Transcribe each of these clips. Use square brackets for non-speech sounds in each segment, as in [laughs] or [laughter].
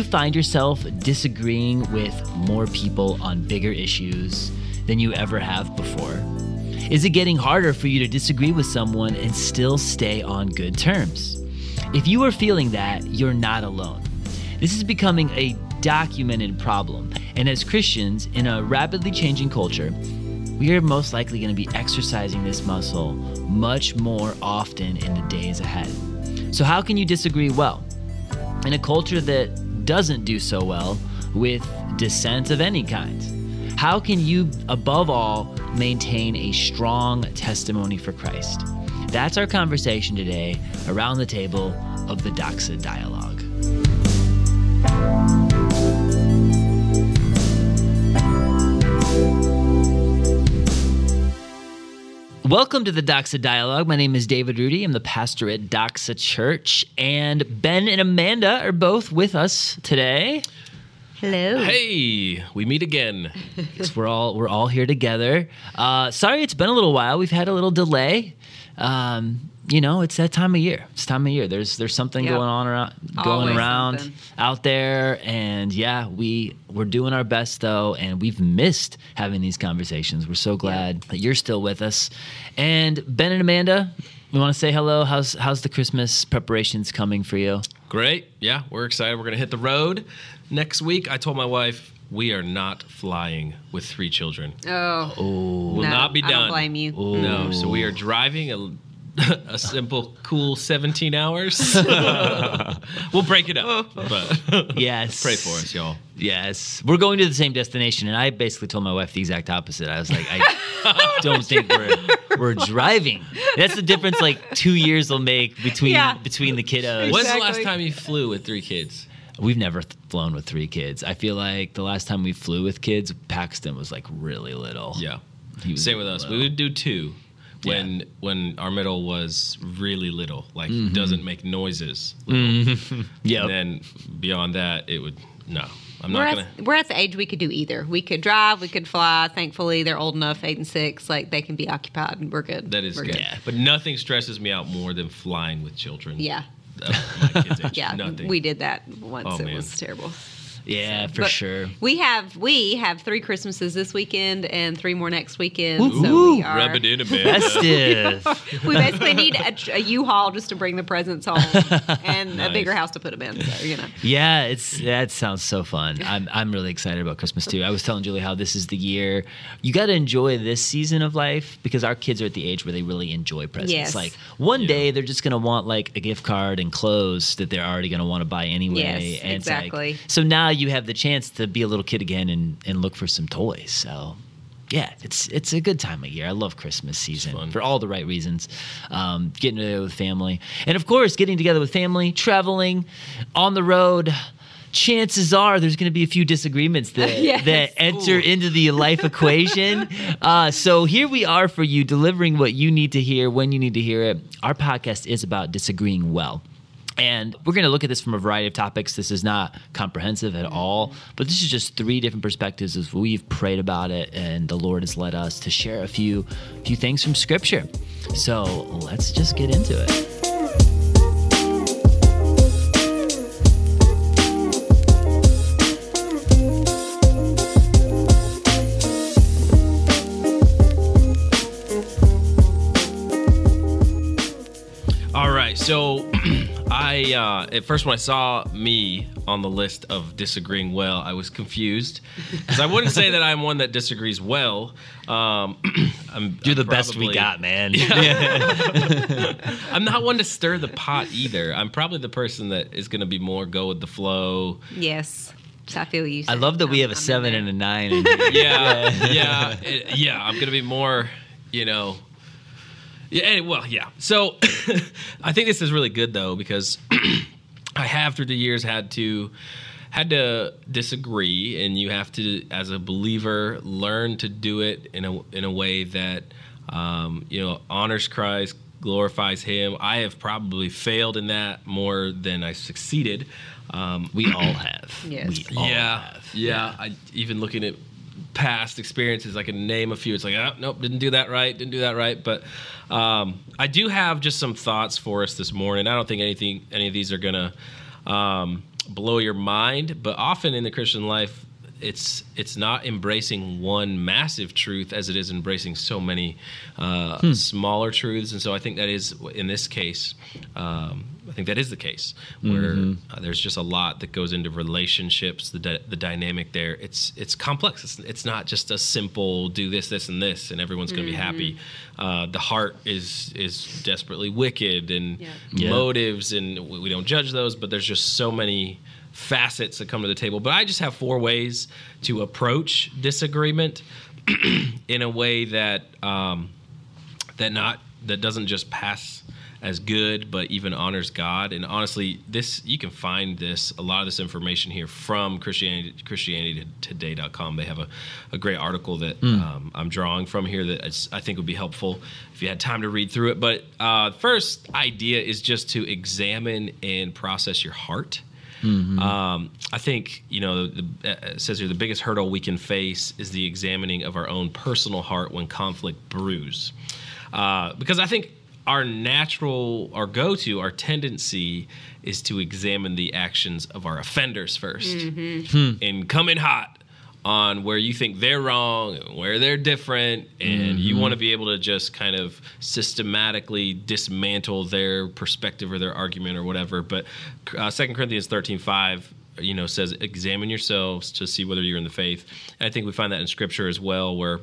you find yourself disagreeing with more people on bigger issues than you ever have before? Is it getting harder for you to disagree with someone and still stay on good terms? If you are feeling that, you're not alone. This is becoming a documented problem, and as Christians in a rapidly changing culture, we are most likely going to be exercising this muscle much more often in the days ahead. So, how can you disagree well? In a culture that doesn't do so well with dissent of any kind, how can you, above all, maintain a strong testimony for Christ? That's our conversation today around the table of the Doxa Dialogue. Welcome to the Doxa Dialogue. My name is David Rudy. I'm the pastor at Doxa Church, and Ben and Amanda are both with us today. Hello. Hey, we meet again. [laughs] Yes, we're all we're all here together. Uh, sorry, it's been a little while. We've had a little delay. Um, you know, it's that time of year. It's time of year. There's there's something Yep. going on around going Always around something. out there, and yeah, we we're doing our best though, and we've missed having these conversations. We're so glad that you're still with us. And Ben and Amanda, we want to say hello. How's how's the Christmas preparations coming for you? Great. Yeah, we're excited. We're going to hit the road next week. I told my wife we are not flying with three children. Oh, oh. Will no, not be I done. don't blame you. No, so we are driving a, a simple, cool 17 hours. [laughs] we'll break it up, but Yes. pray for us, y'all. Yes, we're going to the same destination, and I basically told my wife the exact opposite. I was like, I [laughs] don't think we're we're driving. That's the difference. Like two years will make between Yeah. between the kiddos. When's the last time you flew with three kids? We've never th- flown with three kids. I feel like the last time we flew with kids, Paxton was like really little. Yeah. He was Same with us. We would do two when when our middle was really little, like mm-hmm. doesn't make noises. yeah. Mm-hmm. [laughs] And then beyond that, it would no. I'm We're not at, gonna. we're at the age we could do either. We could drive, we could fly. Thankfully, they're old enough, eight and six, like they can be occupied, and we're good. That is we're good. Yeah. But nothing stresses me out more than flying with children. Yeah, of my kids' age. [laughs] yeah. Nothing. We did that once. Oh, it man. was terrible. Yeah, for But sure. We have we have three Christmases this weekend and three more next weekend. So Ooh. we are. Rub it in a bit. Festive. [laughs] we basically need a, a U-Haul just to bring the presents home [laughs] and a bigger house to put them in. So you know. Yeah, it's that sounds so fun. I'm I'm really excited about Christmas too. I was telling Julie how this is the year you got to enjoy this season of life because our kids are at the age where they really enjoy presents. Yes. Like one Yeah. day they're just gonna want like a gift card and clothes that they're already gonna want to buy anyway. Yes, and it's like- exactly. so now you have the chance to be a little kid again and and look for some toys. So. Yeah, it's it's a good time of year. I love Christmas season for all the right reasons. Um, getting together with family, and of course, getting together with family, traveling on the road. Chances are there's going to be a few disagreements that [laughs] Yes. that enter Ooh. into the life equation. [laughs] Uh, so here we are for you, delivering what you need to hear when you need to hear it. Our podcast is about disagreeing well. And we're going to look at this from a variety of topics. This is not comprehensive at all, but this is just three different perspectives as we've prayed about it, and the Lord has led us to share a few few things from Scripture. So let's just get into it. All right. So [clears throat] I uh, at first when I saw me on the list of disagreeing well, I was confused because I wouldn't say that I'm one that disagrees well. Um, [clears throat] I'm, Do the I'm best we got, man. [laughs] I'm not one to stir the pot either. I'm probably the person that is going to be more go with the flow. Yes, I feel you. I love that we have a I'm in seven and a nine. In [laughs] here. Yeah, [laughs] yeah, it- yeah. I'm gonna be more, you know. Yeah. any- Well, yeah. So [laughs] I think this is really good though because [clears throat] I have through the years had to had to disagree, and you have to, as a believer, learn to do it in a in a way that um, you know honors Christ, glorifies Him. I have probably failed in that more than I succeeded. Um, We all [clears throat] have. Yes. We all yeah, have. yeah. I even looking at past experiences, I can name a few. It's like, oh, nope, didn't do that right, didn't do that right. But um, I do have just some thoughts for us this morning. I don't think anything, any of these are gonna um, blow your mind, but often in the Christian life, it's it's not embracing one massive truth as it is embracing so many uh, Hmm. smaller truths, and so I think that is in this case. Um, I think that is the case where Mm-hmm. uh, there's just a lot that goes into relationships, the dy- the dynamic there. It's it's complex. It's it's not just a simple do this, this, and this, and everyone's going to be happy. Uh, the heart is is desperately wicked, and Yeah. Yeah. motives, and we we don't judge those. But there's just so many facets that come to the table. But I just have four ways to approach disagreement [clears throat] in a way that um, that not that doesn't just pass as good but even honors god. And honestly this you can find this a lot of this information here from christianity christianitytoday.com they have a, a great article that um, i'm drawing from here that i think would be helpful if you had time to read through it. But uh, first idea is just to examine and process your heart. Um, I think you know the, uh, says here the biggest hurdle we can face is the examining of our own personal heart when conflict brews, uh, because I think our natural, our go-to, our tendency is to examine the actions of our offenders 1st mm-hmm. hmm. and come in hot on where you think they're wrong and where they're different and you mm-hmm. want to be able to just kind of systematically dismantle their perspective or their argument or whatever. But uh, 2 corinthians 13 5 you know says examine yourselves to see whether you're in the faith. And i think we find that in scripture as well where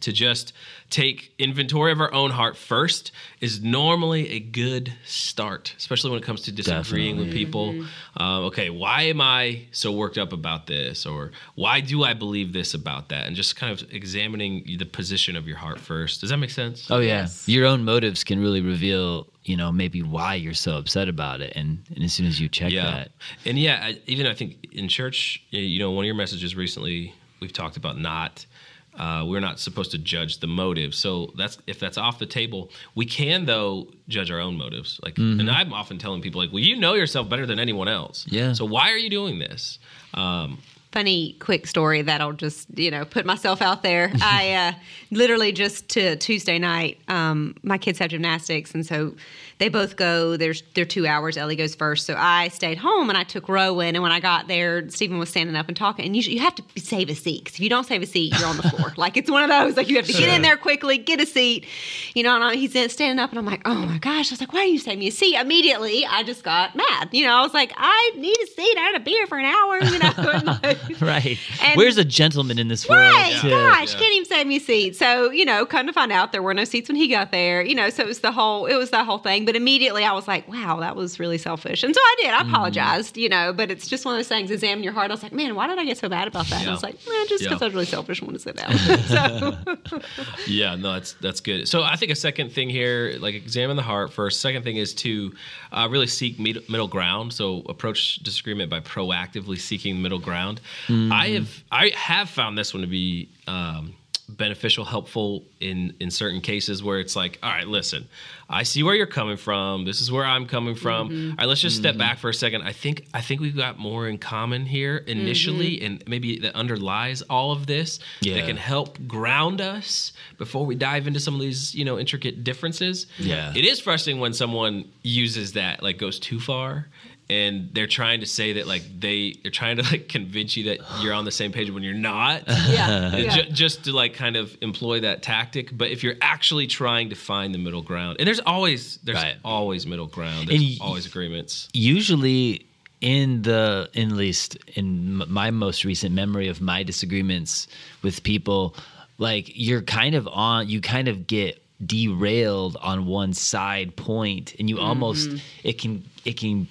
to just take inventory of our own heart first is normally a good start, especially when it comes to disagreeing with people. Uh, okay, why am I so worked up about this? Or why do I believe this about that? And just kind of examining the position of your heart first. Does that make sense? Oh yeah, Yes. your own motives can really reveal, you know, maybe why you're so upset about it, and, and as soon as you check yeah. that, And yeah, I, even I think in church, you know, one of your messages recently, we've talked about not. Uh, we're not supposed to judge the motive, so that's if that's off the table. We can though judge our own motives. Like, and I'm often telling people like, "Well, you know yourself better than anyone else. Yeah. So why are you doing this?" Um, funny quick story that I'll just you know put myself out there. [laughs] I uh, literally just to tuesday night um, my kids have gymnastics and so they both go. There's they're two hours. Ellie goes first. So i stayed home and i took rowan and when i got there stephen was standing up and talking. And you, you have to save a seat 'cause if you don't save a seat you're on the floor. [laughs] Like it's one of those like you have to get in there quickly get a seat. You know and I, he's standing up and i'm like oh my gosh. I was like why are you saving me a seat? Immediately i just got mad. You know i was like i need a seat. I had a beer for an hour you know [laughs] [laughs] right? And- Where's a gentleman in this world? Right, gosh, Yeah. can't even save me a seat. So you know, come to find out, there were no seats when he got there. You know, so it was the whole, it was that whole thing. But immediately, I was like, wow, that was really selfish. And so I did. I Mm-hmm. apologized. You know, but it's just one of those things. Examine your heart. I was like, man, why did I get so bad about that? And I was like, man, just because Yeah. I was really selfish. Want to sit down. [laughs] so [laughs] Yeah, no, that's that's good. So I think a second thing here, like examine the heart first. Second thing is to uh, really seek middle ground. So approach disagreement by proactively seeking middle ground. Mm-hmm. I have I have found this one to be um, beneficial, helpful in in certain cases where it's like, all right, listen, I see where you're coming from. This is where I'm coming from. Mm-hmm. All right, let's just step mm-hmm. back for a second. I think I think we've got more in common here initially, and maybe that underlies all of this Yeah. that can help ground us before we dive into some of these you know intricate differences Yeah. it is frustrating when someone uses that like goes too far and they're trying to say that like they they're trying to [laughs] like convince you that you're on the same page when you're not. [laughs] Yeah, yeah. ju- just to like kind of employ that tactic. But if you're actually trying to find the middle ground and there's always there's Right. always middle ground. There's And always agreements. usually in the in at least in my most recent memory of my disagreements with people like you're kind of on you kind of get derailed on one side point and you almost mm-hmm. it can it can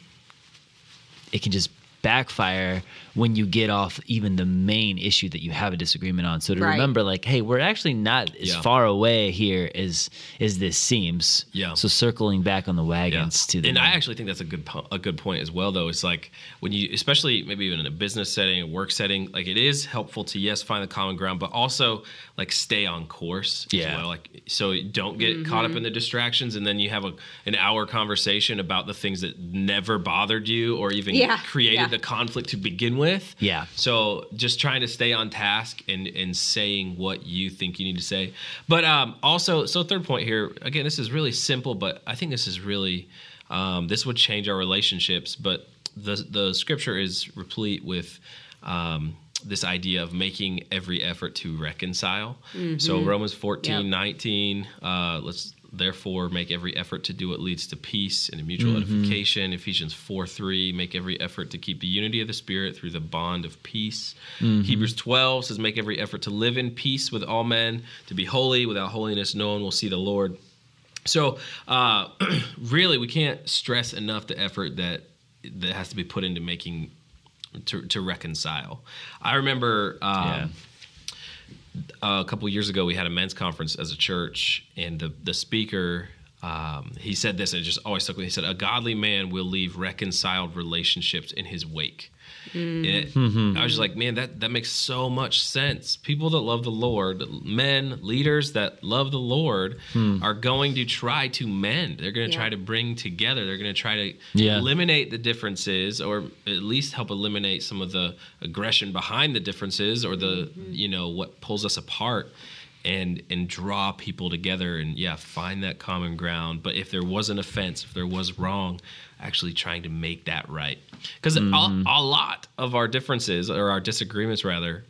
it can just backfire when you get off even the main issue that you have a disagreement on. So to Right. remember, like, hey, we're actually not as Yeah. far away here as as this seems. Yeah. So circling back on the wagons to the and I actually think that's a good po- a good point as well. Though it's like when you, especially maybe even in a business setting, a work setting, like it is helpful to yes find the common ground, but also like stay on course. Yeah. As well. Like so don't get mm-hmm. caught up in the distractions, and then you have a an hour conversation about the things that never bothered you or even Yeah, created yeah. the conflict to begin with. Yeah. So just trying to stay on task and and saying what you think you need to say. But um, also, so third point here. Again, this is really simple, but I think this is really um, this would change our relationships. But the the scripture is replete with um, this idea of making every effort to reconcile. So Romans 14, Yep. 19, uh, let's therefore make every effort to do what leads to peace and mutual edification. Ephesians 4, 3, make every effort to keep the unity of the spirit through the bond of peace. Hebrews 12 says, make every effort to live in peace with all men, to be holy. Without holiness, no one will see the Lord. So, uh, [clears throat] really, we can't stress enough the effort that that has to be put into making to, to reconcile. I remember um, a couple years ago we had a men's conference as a church, and the the speaker. Um, he said this, and it just always stuck with me. He said, "A godly man will leave reconciled relationships in his wake." Mm. And it- mm-hmm. I was just like, man, that that makes so much sense. People that love the Lord, men, leaders that love the Lord, hmm. are going to try to mend. They're going to Yeah. try to bring together. They're going to try to Yeah. eliminate the differences, or at least help eliminate some of the aggression behind the differences, or the mm-hmm. you know what pulls us apart. And, and draw people together and yeah find that common ground. But if there was an offense if there was wrong actually trying to make that right. Because a, a lot of our differences or our disagreements rather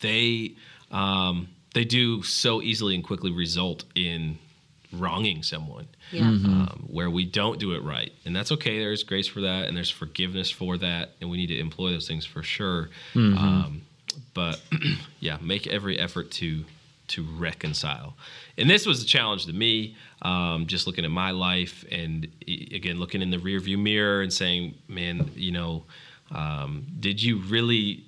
they um, they do so easily and quickly result in wronging someone Yeah. um, where we don't do it right. And that's okay. There's grace for that and there's forgiveness for that and we need to employ those things for sure. Um, but [clears throat] yeah make every effort to to reconcile. And this was a challenge to me um, just looking at my life and again looking in the rearview mirror and saying man you know um, did you really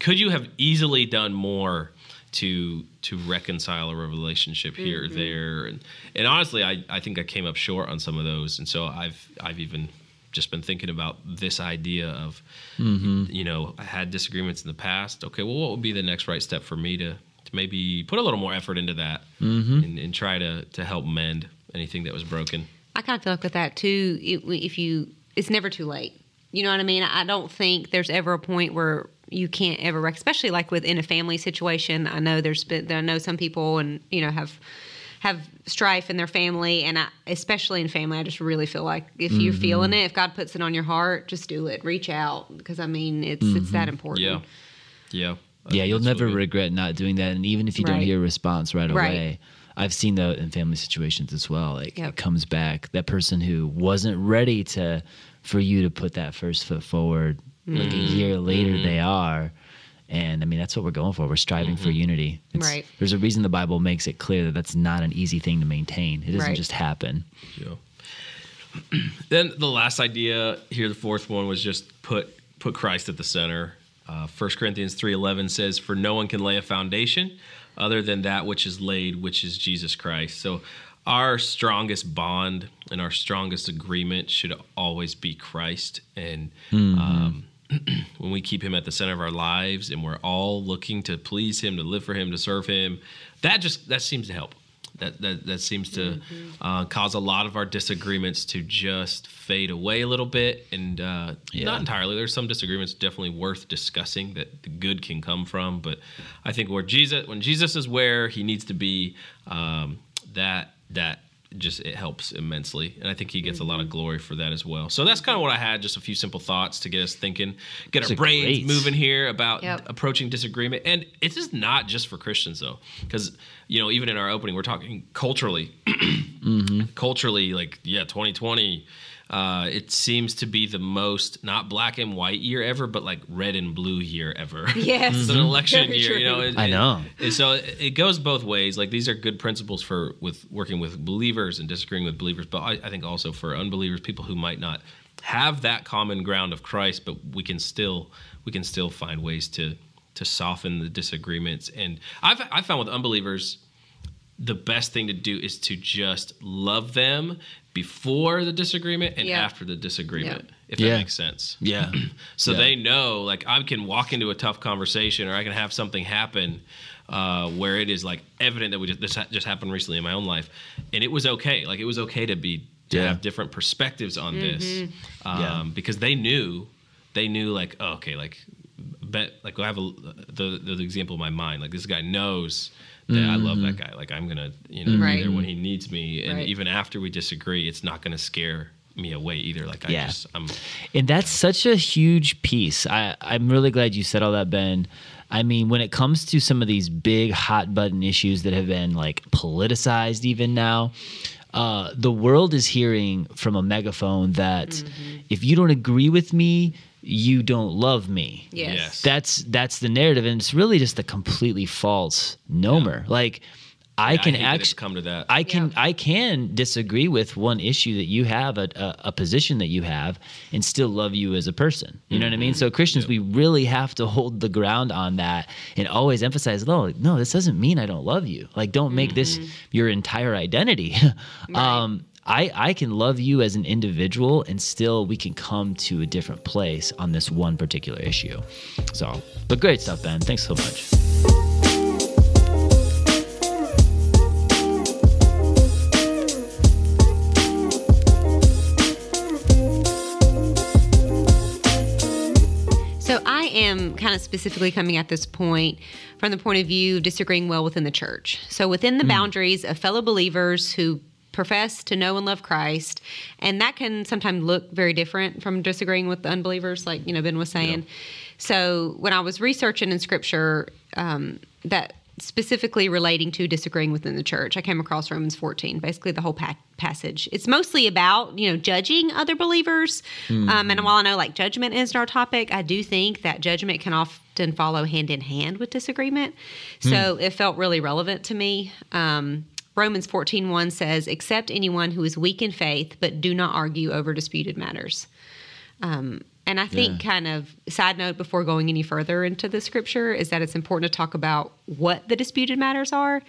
could you have easily done more to to reconcile a relationship here or there? And and honestly I, I think I came up short on some of those. And so I've I've even just been thinking about this idea of you know I had disagreements in the past. Okay well what would be the next right step for me to to maybe put a little more effort into that mm-hmm. and, and try to to help mend anything that was broken I kind of feel like with that too. It, if you, it's never too late. You know what I mean? I don't think there's ever a point where you can't ever, especially like within a family situation. I know there's been, I know some people and you know have have strife in their family, and I, especially in family, I just really feel like if you're mm-hmm. feeling it, if God puts it on your heart, just do it. Reach out because I mean it's it's that mm-hmm. important. yeah yeah Yeah, you'll never really regret not doing that. And even if you don't hear a response right Right. away, I've seen that in family situations as well. Like Yep. it comes back. That person who wasn't ready to for you to put that first foot forward, like a Mm-hmm. year later they are. And I mean, that's what we're going for. We're striving for unity. It's- Right. There's a reason the Bible makes it clear that that's not an easy thing to maintain. It doesn't Right. just happen. Yeah. [clears throat] then the last idea here, the fourth one was just put put Christ at the center. Uh, 1 Corinthians three eleven says, "For no one can lay a foundation other than that which is laid, which is Jesus Christ." So our strongest bond and our strongest agreement should always be Christ, and um, [clears throat] when we keep Him at the center of our lives, and we're all looking to please Him, to live for Him, to serve Him, that just that seems to help that that, that seems to uh, cause a lot of our disagreements to just fade away a little bit. And uh, Yeah. not entirely. There's some disagreements definitely worth discussing that the good can come from. But i think where jesus when jesus is where he needs to be um, that that just it helps immensely. And i think he gets a lot of glory for that as well. So that's kind of what i had just a few simple thoughts to get us thinking get Those our brains great. moving here about Yep. approaching disagreement. And it is not just for christians though because you know even in our opening we're talking culturally. [clears throat] Culturally like yeah 2020 uh, it seems to be the most not black and white year ever but like red and blue year ever. [laughs] Yes. [laughs] it's an election Very year you know it- I it- know. and so it, it goes both ways. Like these are good principles for with working with believers and disagreeing with believers but I, I think also for unbelievers people who might not have that common ground of christ but we can still we can still find ways to to soften the disagreements and i've i found with unbelievers the best thing to do is to just love them before the disagreement and Yeah. after the disagreement Yeah. if Yeah. that makes sense Yeah. [clears throat] so Yeah. they know, like, I can walk into a tough conversation, or I can have something happen uh, where it is like evident that we just this ha- just happened recently in my own life, and it was okay. Like, it was okay to be to Yeah. have different perspectives on this, um, Yeah. because they knew, they knew, like, oh, okay, like, bet, like, I have a, the, the the example in my mind, like, this guy knows. That I love that guy. Like I'm gonna, you know, Right. be there when he needs me, and Right. even after we disagree, it's not gonna scare me away either. Like I Yeah. just I'm And that's such a huge piece. I, I'm really glad you said all that, Ben. I mean, when it comes to some of these big hot button issues that have been like politicized even now, uh, the world is hearing from a megaphone that if you don't agree with me, you don't love me. Yes. Yes. That's that's the narrative, and it's really just a completely false nomer. Like I I can hate actually come to that. I can Yeah. I can disagree with one issue that you have, a, a, a position that you have, and still love you as a person. You know what I mean? So Christians, we really have to hold the ground on that and always emphasize, no, no, this doesn't mean I don't love you. Like, don't make this your entire identity. [laughs] um, I I can love you as an individual, and still we can come to a different place on this one particular issue. So, but great stuff, Ben. Thanks so much. So I am kind of specifically coming at this point from the point of view of disagreeing well within the church. So within the mm. boundaries of fellow believers who profess to know and love Christ, and that can sometimes look very different from disagreeing with the unbelievers, like you know Ben was saying. So when I was researching in Scripture, um, that specifically relating to disagreeing within the church, I came across Romans 14, basically the whole pa- passage. It's mostly about, you know, judging other believers. Um, and while I know like judgment isn't our topic, I do think that judgment can often follow hand in hand with disagreement. So it felt really relevant to me. Um, Romans 14, 1 says, accept anyone who is weak in faith, but do not argue over disputed matters. Um, and I think, kind of, side note before going any further into the scripture, is that it's important to talk about what the disputed matters are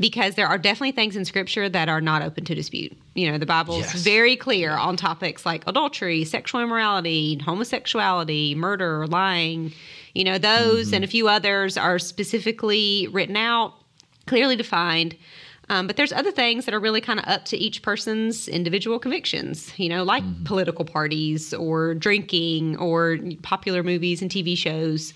because there are definitely things in scripture that are not open to dispute. You know, the Bible is Yes. very clear on topics like adultery, sexual immorality, homosexuality, murder, lying. You know, those and a few others are specifically written out, clearly defined. Um, but there's other things that are really kind of up to each person's individual convictions, you know, like political parties or drinking or popular movies and TV shows.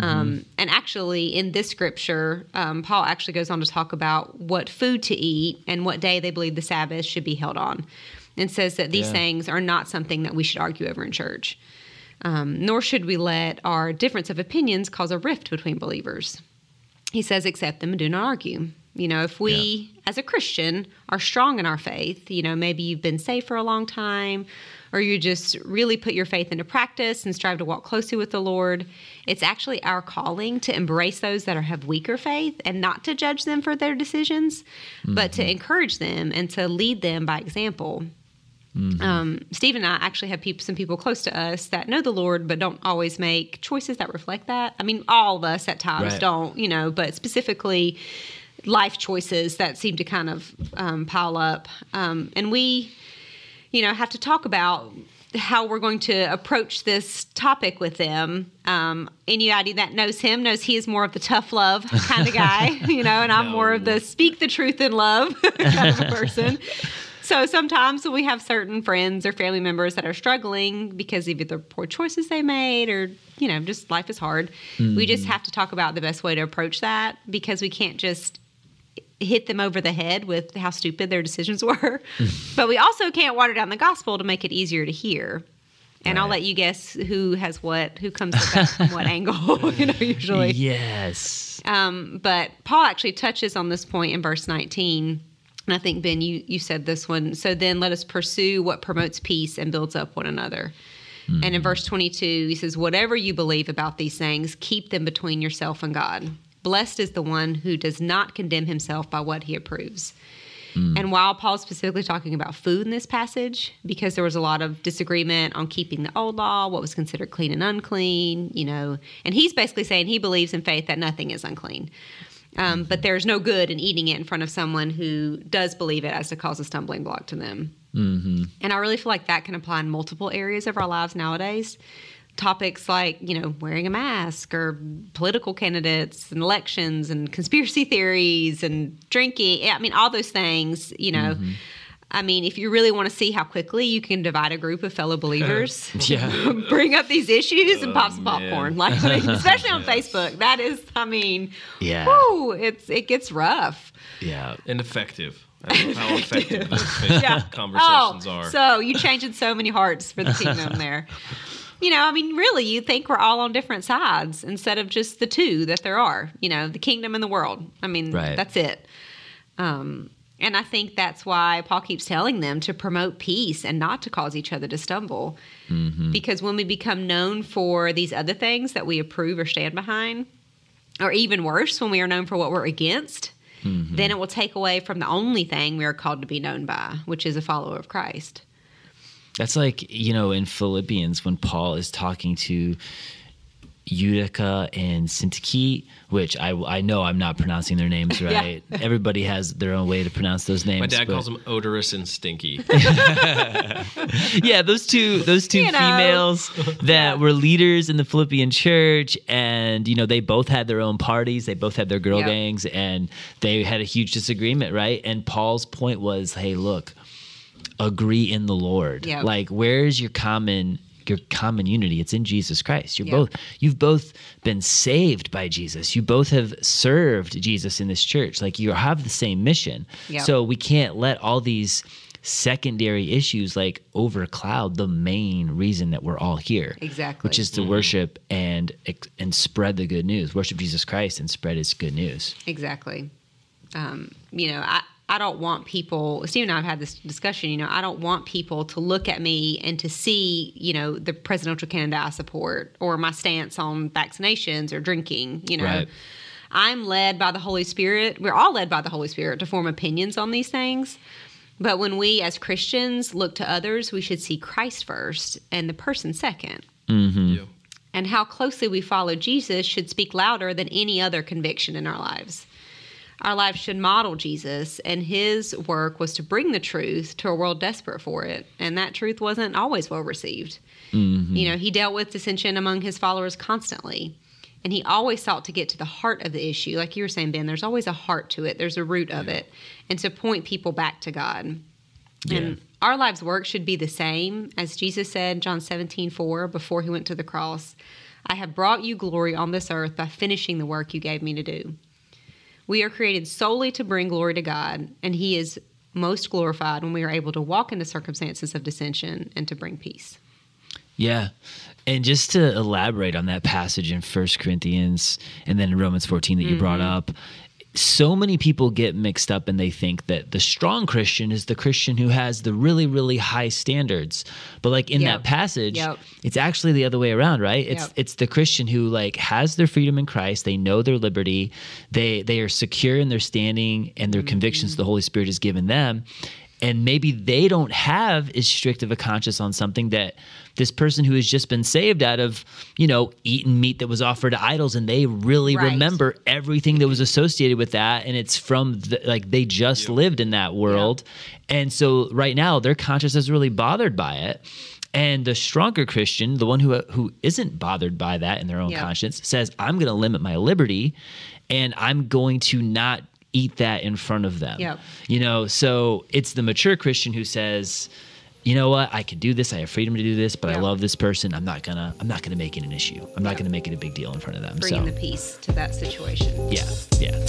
Um, and actually, in this scripture, um, Paul actually goes on to talk about what food to eat and what day they believe the Sabbath should be held on, and says that these Yeah. things are not something that we should argue over in church. Um, nor should we let our difference of opinions cause a rift between believers he says accept them and do not argue you know if we as a christian are strong in our faith you know maybe you've been saved for a long time or you just really put your faith into practice and strive to walk closely with the lord it's actually our calling to embrace those that are, have weaker faith and not to judge them for their decisions but to encourage them and to lead them by example um, Steve and I actually have people, some people close to us that know the Lord, but don't always make choices that reflect that. I mean, all of us at times Right. don't, you know, but specifically life choices that seem to kind of um, pile up. Um, and we, you know, have to talk about how we're going to approach this topic with them. Um, anybody that knows him knows he is more of the tough love kind of guy, [laughs] you know, and I'm more of the speak the truth in love [laughs] kind of a person. So sometimes when we have certain friends or family members that are struggling because of either poor choices they made or, you know, just life is hard, we just have to talk about the best way to approach that because we can't just hit them over the head with how stupid their decisions [laughs] were. but we also can't water down the gospel to make it easier to hear. And I'll let you guess who has what, who comes from what [laughs] angle, [laughs] you know, usually. Yes. Um, but Paul actually touches on this point in verse 19. And I think, Ben, you, you said this one. So then let us pursue what promotes peace and builds up one another. And in verse 22, he says, Whatever you believe about these things, keep them between yourself and God. Blessed is the one who does not condemn himself by what he approves. And while Paul's specifically talking about food in this passage, because there was a lot of disagreement on keeping the old law, what was considered clean and unclean, you know, and he's basically saying he believes in faith that nothing is unclean. Um, but there's no good in eating it in front of someone who does believe it as to cause a stumbling block to them. Mm-hmm. And I really feel like that can apply in multiple areas of our lives nowadays. Topics like, you know, wearing a mask or political candidates and elections and conspiracy [laughs] theories and drinking. I mean, all those things, you know. Mm-hmm. I mean, if you really want to see how quickly you can divide a group of fellow believers, [laughs] Yeah. [laughs] bring up these issues and pop oh, some man. popcorn. Like, especially on Facebook. That is, I mean, Yeah. whoo, it's, it gets rough. Yeah. ineffective. I love how effective those Facebook conversations oh, are. So you changing so many hearts for the kingdom there. You know, I mean, really, you think we're all on different sides instead of just the two that there are. You know, the kingdom and the world. I mean, Right. that's it. Um, and I think that's why Paul keeps telling them to promote peace and not to cause each other to stumble. Because when we become known for these other things that we approve or stand behind, or even worse, when we are known for what we're against, then it will take away from the only thing we are called to be known by, which is a follower of Christ. That's like, you know, in Philippians when Paul is talking to Utica and Syntyche, which I, I know I'm not pronouncing their names [laughs] Yeah. right. Everybody has their own way to pronounce those names. My dad but- calls them odorous and stinky. [laughs] yeah, those two those two You know. females that were leaders in the Philippian church, and you know they both had their own parties, they both had their girl Yep. gangs, and they had a huge disagreement, right? And Paul's point was, hey, look, agree in the Lord. Yep. Like, where's your common your common unity? It's in Jesus Christ. You're Yep. both you've both been saved by Jesus. You both have served Jesus in this church. Like you have the same mission. Yep. So we can't let all these secondary issues like overcloud the main reason that we're all here. Exactly. Which is to worship and and spread the good news. Worship Jesus Christ and spread his good news. Exactly. Um, you know, I, I don't want people, Steve and I have had this discussion, you know, I don't want people to look at me and to see, you know, the presidential candidate I support or my stance on vaccinations or drinking, you know. Right. I'm led by the Holy Spirit. We're all led by the Holy Spirit to form opinions on these things. But when we as Christians look to others, we should see Christ first and the person second. Mm-hmm. Yeah. And how closely we follow Jesus should speak louder than any other conviction in our lives. Our lives should model Jesus, and his work was to bring the truth to a world desperate for it. And that truth wasn't always well received. Mm-hmm. You know, he dealt with dissension among his followers constantly. And he always sought to get to the heart of the issue. Like you were saying, Ben, there's always a heart to it, there's a root of it, and to point people back to God. Yeah. And our lives' work should be the same as Jesus said John 17, 4, before he went to the cross. I have brought you glory on this earth by finishing the work you gave me to do. We are created solely to bring glory to God, and He is most glorified when we are able to walk into circumstances of dissension and to bring peace. Yeah. And just to elaborate on that passage in First Corinthians and then in Romans 14 that you brought mm-hmm. up, so many people get mixed up and they think that the strong Christian is the Christian who has the really, really high standards. But like in Yep. that passage, Yep. it's actually the other way around, right? It's Yep. it's the Christian who like has their freedom in Christ, they know their liberty, they they are secure in their standing and their mm-hmm. convictions the Holy Spirit has given them. And maybe they don't have as strict of a conscience on something that this person who has just been saved out of, you know, eating meat that was offered to idols, and they really Right. remember everything that was associated with that, and it's from the, like they just lived in that world, and so right now their conscience is really bothered by it. And the stronger Christian, the one who who isn't bothered by that in their own Yeah. conscience, says, "I'm going to limit my liberty, and I'm going to not eat that in front of them." Yep. You know, so it's the mature Christian who says, "You know what? I can do this. I have freedom to do this, but I love this person. I'm not gonna. I'm not gonna make it an issue. I'm not gonna make it a big deal in front of them." Bringing so the peace to that situation. yeah, yeah.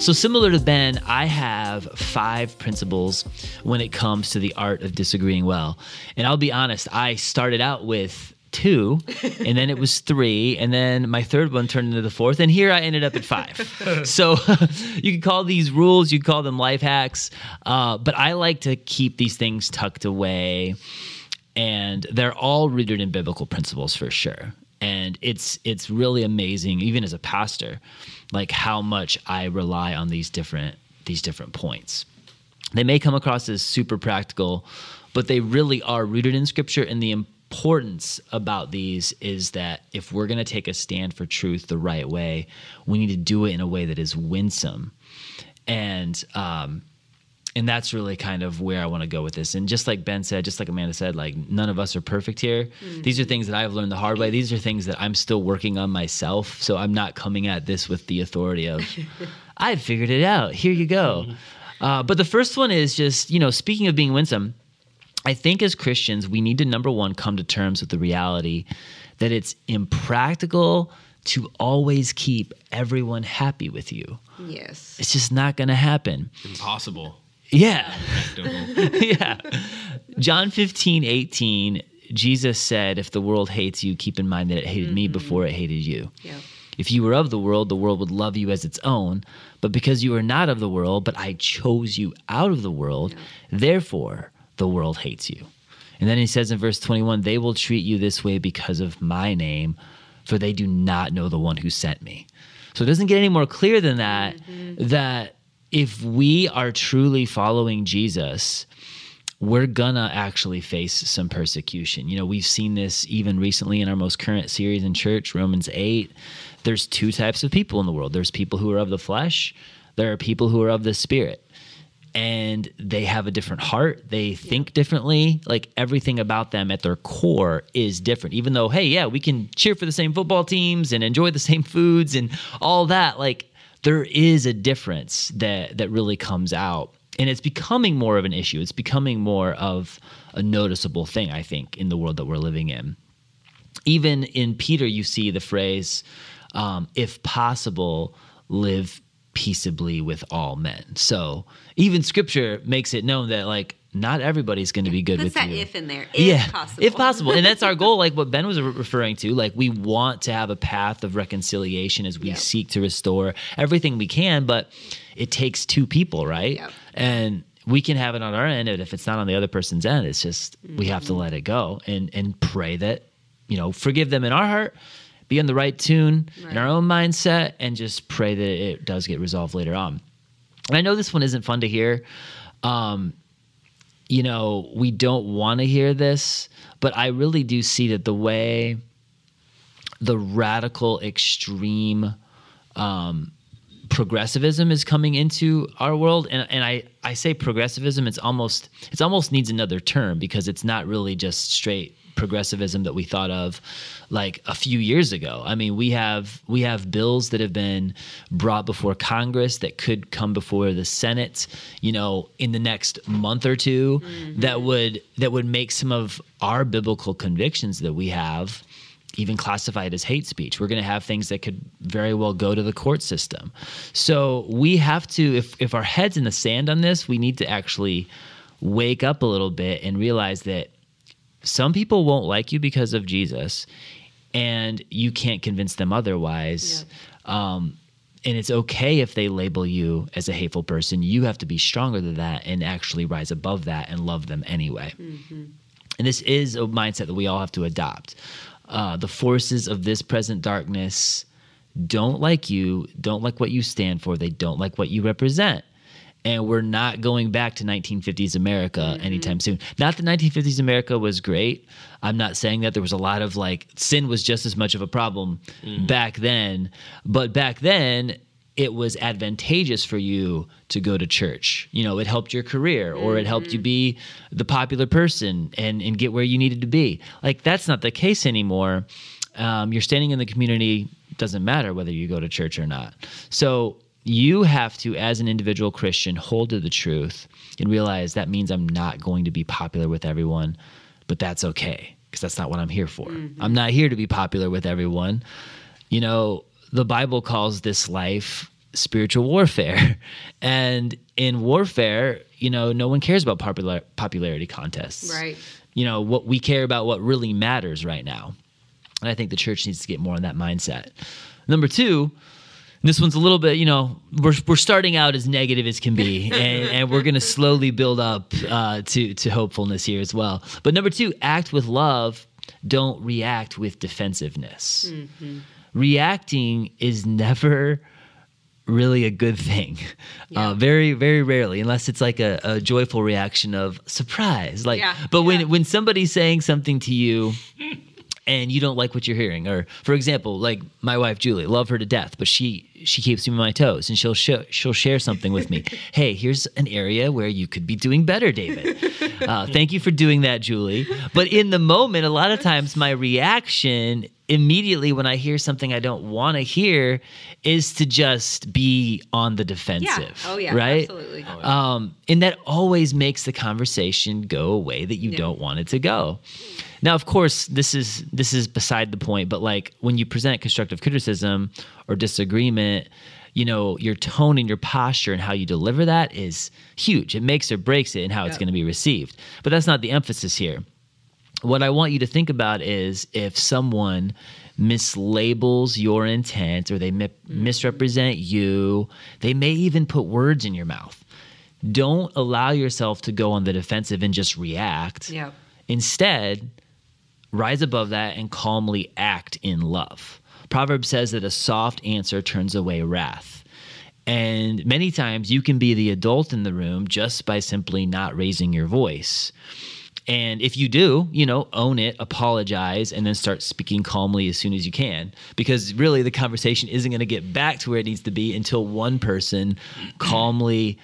So, similar to Ben, I have five principles when it comes to the art of disagreeing well. And I'll be honest, I started out with two, [laughs] and then it was three, and then my third one turned into the fourth, and here I ended up at five. [laughs] so, [laughs] you can call these rules, you can call them life hacks, uh, but I like to keep these things tucked away and they're all rooted in biblical principles for sure and it's it's really amazing even as a pastor like how much i rely on these different these different points they may come across as super practical but they really are rooted in scripture and the importance about these is that if we're going to take a stand for truth the right way we need to do it in a way that is winsome and um and that's really kind of where I want to go with this. And just like Ben said, just like Amanda said, like none of us are perfect here. These are things that I've learned the hard way. These are things that I'm still working on myself. So I'm not coming at this with the authority of, [laughs] I've figured it out. Here you go. Uh, but the first one is just, you know, speaking of being winsome, I think as Christians, we need to number one come to terms with the reality that it's impractical to always keep everyone happy with you. Yes. It's just not going to happen. Impossible. Yeah. [laughs] Yeah. John 15, 18, Jesus said, If the world hates you, keep in mind that it hated me mm-hmm. before it hated you. Yep. If you were of the world, the world would love you as its own. But because you are not of the world, but I chose you out of the world, therefore the world hates you. And then he says in verse 21 they will treat you this way because of my name, for they do not know the one who sent me. So it doesn't get any more clear than that, mm-hmm. that if we are truly following Jesus, we're gonna actually face some persecution. You know, we've seen this even recently in our most current series in church, Romans 8. There's two types of people in the world there's people who are of the flesh, there are people who are of the spirit. And they have a different heart. They think differently. Like everything about them at their core is different. Even though, hey, yeah, we can cheer for the same football teams and enjoy the same foods and all that. Like there is a difference that that really comes out and it's becoming more of an issue it's becoming more of a noticeable thing i think in the world that we're living in even in peter you see the phrase um, if possible live peaceably with all men so even scripture makes it known that like not everybody's going to be good with that you if in there. If possible. if possible. And that's our goal, like what Ben was re- referring to. Like we want to have a path of reconciliation as we Yep. seek to restore everything we can, but it takes two people, right? Yep. And we can have it on our end, and if it's not on the other person's end, it's just we have Mm-hmm. to let it go and and pray that, you know, forgive them in our heart, be in the right tune in our own mindset, and just pray that it does get resolved later on. And I know this one isn't fun to hear. Um, you know, we don't want to hear this, but I really do see that the way the radical, extreme um, progressivism is coming into our world, and, and I, I say progressivism, it's almost it's almost needs another term because it's not really just straight progressivism that we thought of like a few years ago. I mean, we have we have bills that have been brought before Congress that could come before the Senate, you know, in the next month or 2 mm-hmm. that would that would make some of our biblical convictions that we have even classified as hate speech. We're going to have things that could very well go to the court system. So we have to, if, if our head's in the sand on this, we need to actually wake up a little bit and realize that some people won't like you because of Jesus, and you can't convince them otherwise. Um, and it's okay if they label you as a hateful person. You have to be stronger than that and actually rise above that and love them anyway. And this is a mindset that we all have to adopt. Uh, the forces of this present darkness don't like you, don't like what you stand for, they don't like what you represent. And we're not going back to 1950s America mm-hmm. anytime soon. Not that 1950s America was great. I'm not saying that there was a lot of like sin was just as much of a problem mm-hmm. back then. But back then, it was advantageous for you to go to church. You know, it helped your career or it helped you mm-hmm. be the popular person and, and get where you needed to be. Like, that's not the case anymore. Um, you're standing in the community, doesn't matter whether you go to church or not. So, you have to, as an individual Christian, hold to the truth and realize that means I'm not going to be popular with everyone, but that's okay because that's not what I'm here for. Mm-hmm. I'm not here to be popular with everyone. You know, the Bible calls this life spiritual warfare. [laughs] And in warfare, you know, no one cares about popular popularity contests. Right. You know, what we care about what really matters right now. And I think the church needs to get more in that mindset. Number two, and this one's a little bit, you know, we're, we're starting out as negative as can be, [laughs] and, and we're going to slowly build up uh, to to hopefulness here as well. But number two, act with love. Don't react with defensiveness. Reacting is never really a good thing. Uh, very, very rarely, unless it's like a, a joyful reaction of surprise. Like, Yeah, but when yeah. when somebody's saying something to you [laughs] and you don't like what you're hearing or for example like my wife julie love her to death but she she keeps me on my toes and she'll show, she'll share something with me [laughs] hey here's an area where you could be doing better david uh, thank you for doing that julie but in the moment a lot of times my reaction immediately when I hear something I don't want to hear is to just be on the defensive. yeah. Oh, yeah, Right? absolutely. Oh, Um, and that always makes the conversation go away that you Yeah. don't want it to go. Now, of course, this is this is beside the point, but like when you present constructive criticism or disagreement, you know, your tone and your posture and how you deliver that is huge. It makes or breaks it and how it's going to be received. But that's not the emphasis here what I want you to think about is if someone mislabels your intent or they mi- mm-hmm. misrepresent you, they may even put words in your mouth. Don't allow yourself to go on the defensive and just react. Yep. Instead, rise above that and calmly act in love. Proverbs says that a soft answer turns away wrath. And many times you can be the adult in the room just by simply not raising your voice. And if you do, you know, own it, apologize, and then start speaking calmly as soon as you can. Because really, the conversation isn't going to get back to where it needs to be until one person calmly,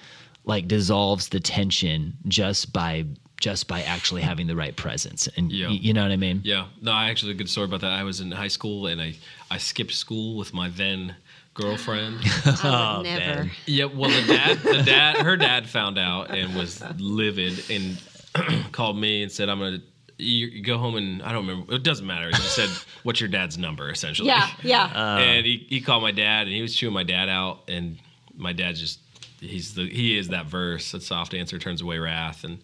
like, dissolves the tension just by just by actually having the right presence. And Yeah. y- you know what I mean? Yeah. No, I actually a good story about that. I was in high school and I I skipped school with my then girlfriend. [gasps] I would [laughs] oh, never. man. yeah. Well, the dad, the dad, her dad found out and was livid and [clears throat] called me and said, "I'm gonna." You you go home and I don't remember. It doesn't matter. He just said, [laughs] "What's your dad's number?" Essentially. Yeah, yeah. [laughs] Oh. and he, he called my dad and he was chewing my dad out and my dad just he's the he is that verse that soft answer turns away wrath and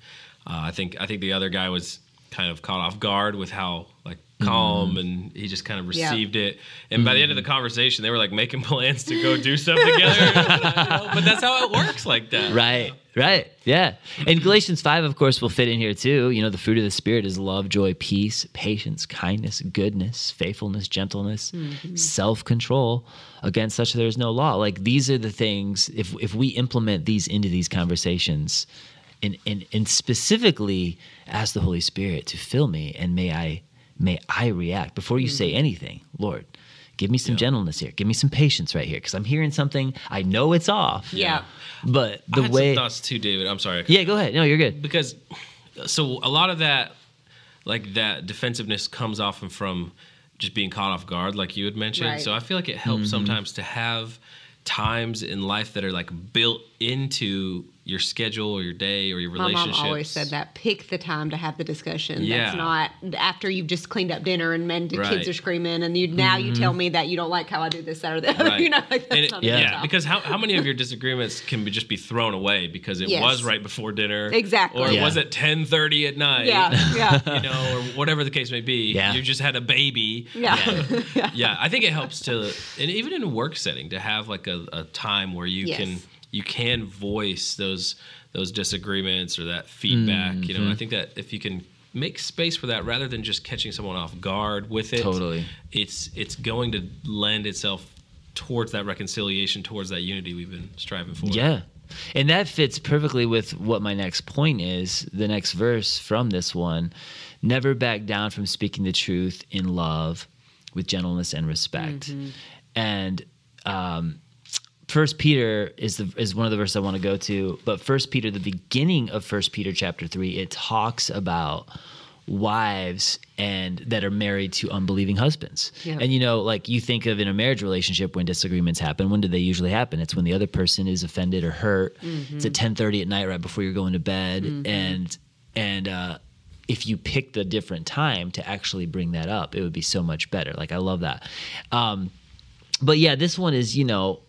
uh, I think I think the other guy was kind of caught off guard with how like calm mm-hmm. and he just kind of Yeah. received it and by the end of the mm-hmm. conversation they were like making plans to go do stuff together [laughs] [laughs] but that's how it works like that Right, right. Yeah. And Galatians 5, of course, will fit in here too. You know, the fruit of the Spirit is love, joy, peace, patience, kindness, goodness, faithfulness, gentleness, mm-hmm. self control. Against such there is no law. Like these are the things, if, if we implement these into these conversations, and, and, and specifically ask the Holy Spirit to fill me and may I may I react before you say anything, Lord. Give me some gentleness here. Give me some patience right here because I'm hearing something. I know it's off. Yeah. But I the had way, some thoughts too David I'm sorry yeah, go ahead. No, you're good. because so a lot of that like that defensiveness comes often from just being caught off guard like you had mentioned Right. so i feel like it helps Mm-hmm. sometimes to have times in life that are like built into your schedule or your day or your My relationships mom always said that. Pick the time to have the discussion. Yeah. That's not after you've just cleaned up dinner and men, the Right. kids are screaming, and you now you tell mm-hmm. me that you don't like how I do this, that, or that. Right. you know, like that's And it- not Yeah. the yeah, because how, how many of your disagreements can be just be thrown away because it Yes. was right before dinner, Exactly. or it Yeah. was at ten thirty at night, yeah, yeah, [laughs] you know, or whatever the case may be. Yeah. You just had a baby. yeah, yeah. [laughs] yeah, I think it helps to, and even in a work setting, to have like a, a time where you Yes. can you can voice those those disagreements or that feedback. You Mm-hmm. know, I think that if you can make space for that rather than just catching someone off guard with it, Totally. it's it's going to lend itself towards that reconciliation, towards that unity we've been striving for. Yeah. And that fits perfectly with what my next point is. The next verse from this one never back down from speaking the truth in love with gentleness and respect. And um, First Peter is the is one of the verses I want to go to, but First Peter, the beginning of First Peter chapter three, it talks about wives and that are married to unbelieving husbands. Yeah. And you know, like you think of in a marriage relationship when disagreements happen, when do they usually happen? It's when the other person is offended or hurt. It's at ten thirty at night right before you're going to bed, and and uh, if you picked a different time to actually bring that up, it would be so much better. Like I love that. Um, but yeah, this one is you know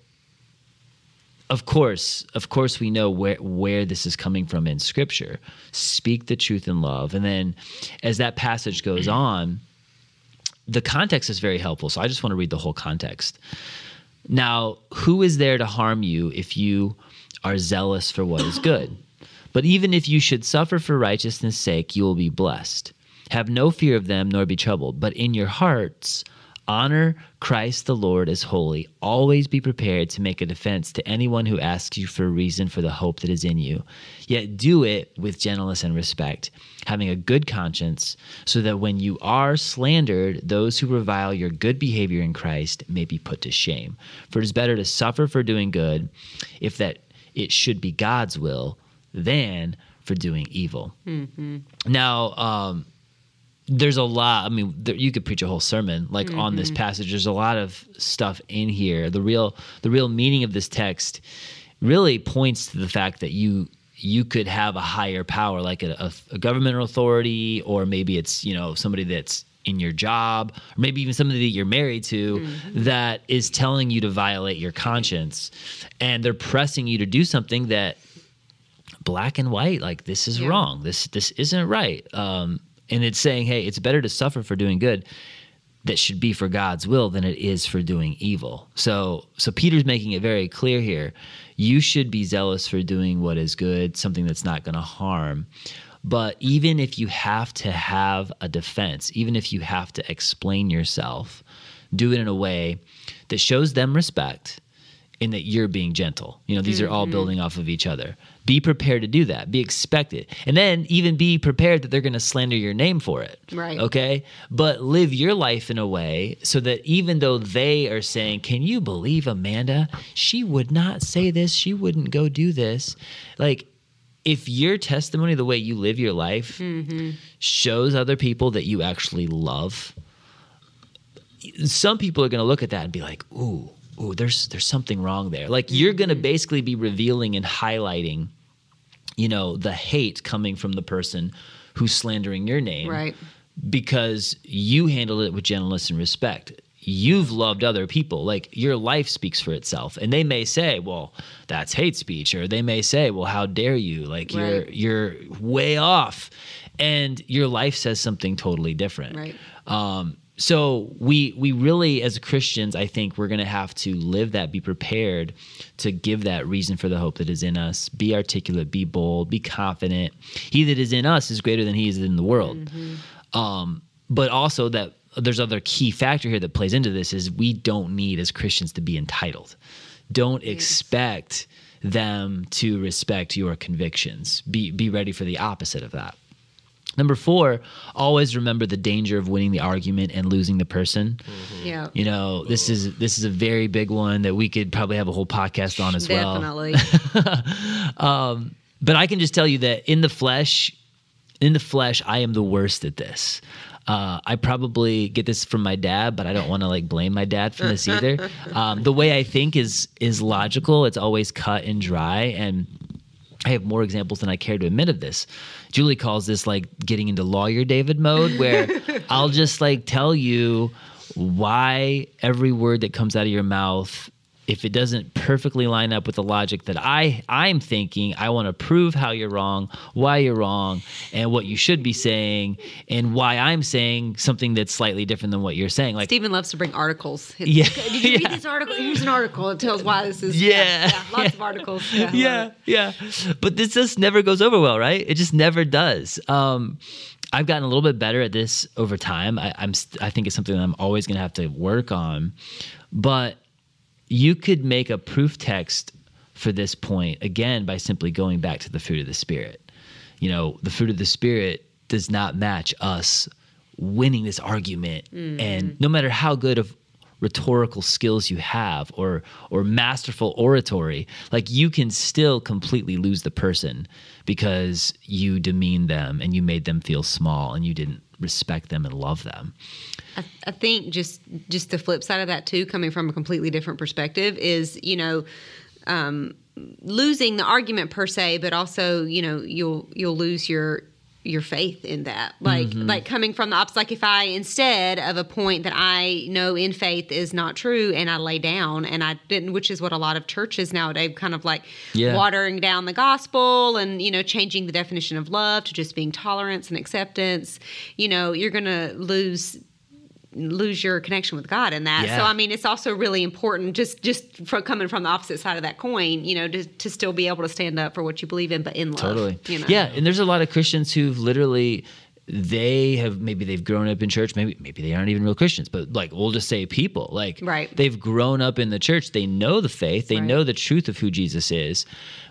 of course, of course, we know where where this is coming from in Scripture. Speak the truth in love, and then as that passage goes mm. on, the context is very helpful. So I just want to read the whole context. Now, who is there to harm you if you are zealous for what is good? But even if you should suffer for righteousness' sake, you will be blessed. Have no fear of them, nor be troubled. But in your hearts, honor Christ the Lord as holy. Always be prepared to make a defense to anyone who asks you for a reason for the hope that is in you. Yet do it with gentleness and respect, having a good conscience, so that when you are slandered, those who revile your good behavior in Christ may be put to shame. For it is better to suffer for doing good, if that it should be God's will, than for doing evil. Now, um, there's a lot. I mean, there, you could preach a whole sermon like on this passage. There's a lot of stuff in here. The real the real meaning of this text really points to the fact that you you could have a higher power, like a, a, a governmental authority, or maybe it's you know somebody that's in your job, or maybe even somebody that you're married to that is telling you to violate your conscience, and they're pressing you to do something that black and white like this is Yeah. wrong this this isn't right um and it's saying hey it's better to suffer for doing good that should be for god's will than it is for doing evil so so peter's making it very clear here you should be zealous for doing what is good something that's not going to harm but even if you have to have a defense even if you have to explain yourself do it in a way that shows them respect in that you're being gentle. You know, these are all mm-hmm. building off of each other. Be prepared to do that. Be expected. And then even be prepared that they're going to slander your name for it. Right. Okay? But live your life in a way so that even though they are saying, "Can you believe Amanda? She would not say this. She wouldn't go do this." Like if your testimony, the way you live your life, mm-hmm. shows other people that you actually love, some people are going to look at that and be like, "Ooh, ooh, there's there's something wrong there." Like you're going to basically be revealing and highlighting, you know, the hate coming from the person who's slandering your name, Right. Because you handled it with gentleness and respect. You've loved other people. Like your life speaks for itself. And they may say, "Well, that's hate speech," or they may say, "Well, how dare you? Like you're you're way off." And your life says something totally different. Right. Um, so we we really as Christians, I think we're going to have to live that, be prepared to give that reason for the hope that is in us. Be articulate, be bold, be confident. He that is in us is greater than he is in the world. Um, but also that there's other key factor here that plays into this is we don't need as Christians to be entitled. Don't expect them to respect your convictions. Be be ready for the opposite of that. Number four, always remember the danger of winning the argument and losing the person. Yeah. You know, this is this is a very big one that we could probably have a whole podcast on as well. Definitely. [laughs] But I can just tell you that in the flesh, in the flesh, I am the worst at this. Uh, I probably get this from my dad, but I don't want to like blame my dad for this either. [laughs] Um, the way I think is is logical. It's always cut and dry, and I have more examples than I care to admit of this. Julie calls this like getting into lawyer David mode, where [laughs] I'll just like tell you why every word that comes out of your mouth, if it doesn't perfectly line up with the logic that I I'm thinking, I want to prove how you're wrong, why you're wrong, and what you should be saying, and why I'm saying something that's slightly different than what you're saying. Like Stephen loves to bring articles. Yeah. [laughs] Did you [laughs] Yeah. read this article? Here's an article. It tells why this is. Yeah. lots Yeah. of [laughs] articles. Yeah. yeah, yeah. But this just never goes over well, right? It just never does. Um, I've gotten a little bit better at this over time. I, I'm, st- I think it's something that I'm always going to have to work on. But you could make a proof text for this point again by simply going back to the fruit of the spirit. You know, the fruit of the spirit does not match us winning this argument, mm. and no matter how good of rhetorical skills you have or or masterful oratory like you can still completely lose the person because you demeaned them and you made them feel small and you didn't respect them and love them. I, I think just just the flip side of that too, coming from a completely different perspective, is you know um, losing the argument per se, but also you know you'll you'll lose your your faith in that. Like mm-hmm. like coming from the opposite like if i instead of a point that i know in faith is not true and i lay down and i didn't which is what a lot of churches nowadays kind of like Yeah. watering down the gospel and you know changing the definition of love to just being tolerance and acceptance. You know you're gonna lose lose your connection with God in that. Yeah. So I mean, it's also really important just just from coming from the opposite side of that coin, you know, to, to still be able to stand up for what you believe in, but in love. Totally. You know? Yeah, and there's a lot of Christians who've literally they have maybe they've grown up in church, maybe maybe they aren't even real Christians, but like we'll just say people. Like Right. they've grown up in the church, they know the faith, they Right. know the truth of who Jesus is,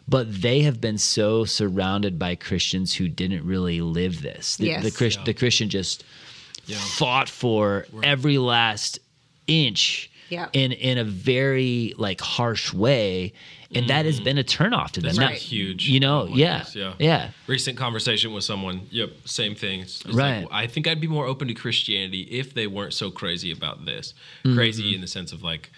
but they have been so surrounded by Christians who didn't really live this. The, the, Christ, Yeah. the Christian just Yeah. fought for every last inch Yeah. in in a very like harsh way, and that has been a turnoff to them. That's Right. huge. You know, yeah, goodness, yeah, yeah. Recent conversation with someone. Yep, same thing. It's, it's Right. Like, I think I'd be more open to Christianity if they weren't so crazy about this. Mm-hmm. Crazy in the sense of like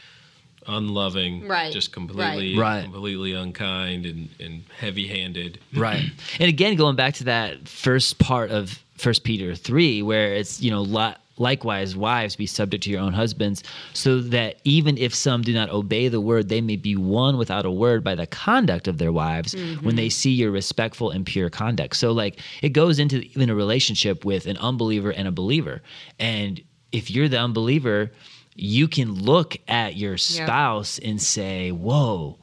unloving, Right, Just completely, Right. completely unkind and, and heavy-handed. right [clears throat] and again going back to that first part of first peter 3 where it's you know li- likewise wives be subject to your own husbands so that even if some do not obey the word they may be won without a word by the conduct of their wives when they mm-hmm. see your respectful and pure conduct. So like it goes into even a relationship with an unbeliever and a believer. And if you're the unbeliever you can look at your spouse and say whoa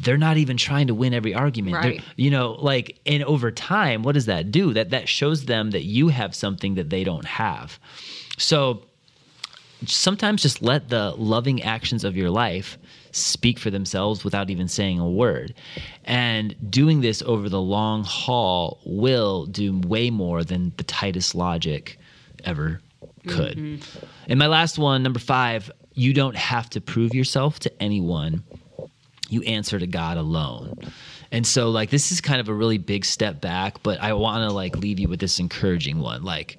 they're not even trying to win every argument. Right. You know, like, and over time, what does that do? That that shows them that you have something that they don't have. So sometimes just let the loving actions of your life speak for themselves without even saying a word. And doing this over the long haul will do way more than the tightest logic ever could. Mm-hmm. And my last one, number five, you don't have to prove yourself to anyone you answer to God alone. And so like this is kind of a really big step back, but I want to like leave you with this encouraging one. Like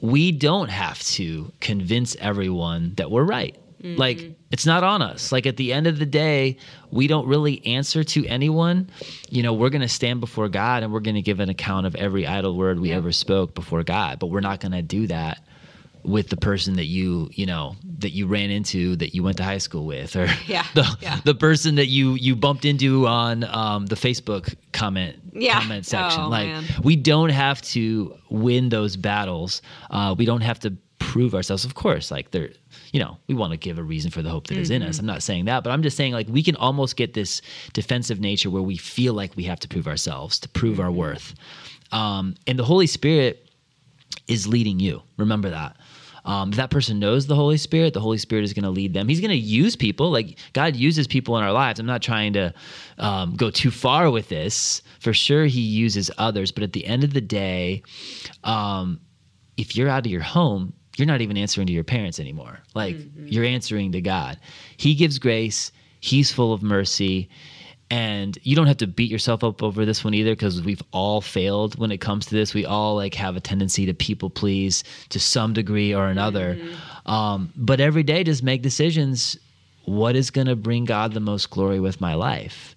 we don't have to convince everyone that we're right. Mm-hmm. Like it's not on us. Like at the end of the day, we don't really answer to anyone. You know, we're going to stand before God and we're going to give an account of every idle word we ever spoke before God, but we're not going to do that with the person that you you know that you ran into that you went to high school with or [laughs] Yeah, the, yeah. the person that you you bumped into on um, the facebook comment Yeah. comment section Oh, like man. we don't have to win those battles uh, we don't have to prove ourselves of course like there you know we want to give a reason for the hope that is in Mm-hmm. us i'm not saying that but i'm just saying like we can almost get this defensive nature where we feel like we have to prove ourselves to prove Mm-hmm. our worth um, and the holy spirit is leading you. Remember that. Um, that person knows the Holy Spirit, the Holy Spirit is going to lead them. He's going to use people. Like God uses people in our lives. I'm not trying to um, go too far with this. For sure, He uses others. But at the end of the day, um, if you're out of your home, you're not even answering to your parents anymore. Like you're answering to God. He gives grace. He's full of mercy. And you don't have to beat yourself up over this one either because we've all failed when it comes to this. We all like have a tendency to people please to some degree or another. Um, but every day, just make decisions. What is going to bring God the most glory with my life?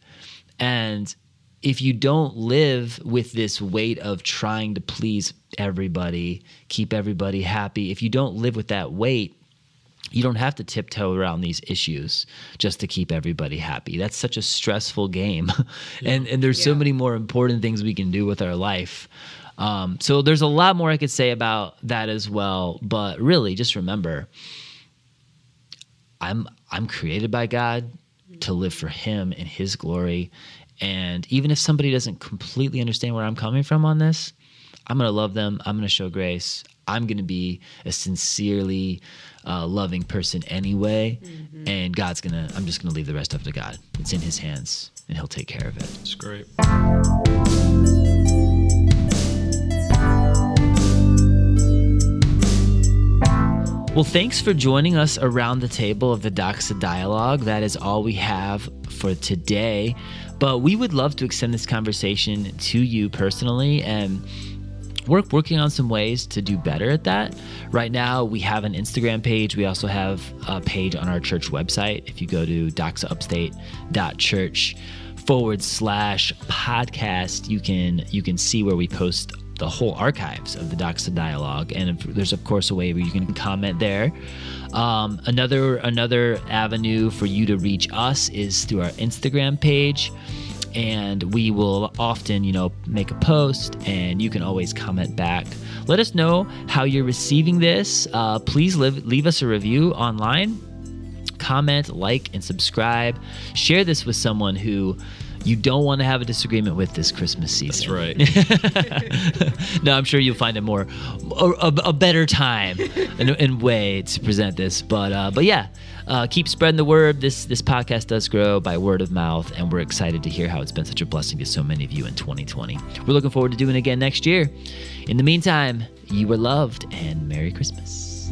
And if you don't live with this weight of trying to please everybody, keep everybody happy, if you don't live with that weight, you don't have to tiptoe around these issues just to keep everybody happy. That's such a stressful game. [laughs] and and there's so many more important things we can do with our life. Um, so there's a lot more I could say about that as well. But really, just remember, I'm I'm created by God to live for Him and His glory. And even if somebody doesn't completely understand where I'm coming from on this, I'm gonna love them. I'm gonna show grace. I'm gonna be a sincerely uh, loving person anyway. And God's gonna. I'm just gonna leave the rest up to God. It's in His hands, and He'll take care of it. It's great. Well, thanks for joining us around the table of the Doxa Dialogue. That is all we have for today. But we would love to extend this conversation to you personally and we're working on some ways to do better at that. Right now, we have an Instagram page. We also have a page on our church website. If you go to doxaupstate.church forward slash podcast, you can you can see where we post the whole archives of the Doxa dialogue, and there's of course a way where you can comment there. Um, another another avenue for you to reach us is through our Instagram page and we will often, you know, make a post and you can always comment back. Let us know how you're receiving this. Uh, please leave, leave us a review online. Comment, like, and subscribe. Share this with someone who you don't want to have a disagreement with this Christmas season. That's right. [laughs] no, I'm sure you'll find a more, a, a, a better time [laughs] and, and way to present this. But uh, but yeah, uh, keep spreading the word. This this podcast does grow by word of mouth, and we're excited to hear how it's been such a blessing to so many of you in 2020. We're looking forward to doing it again next year. In the meantime, you were loved, and Merry Christmas.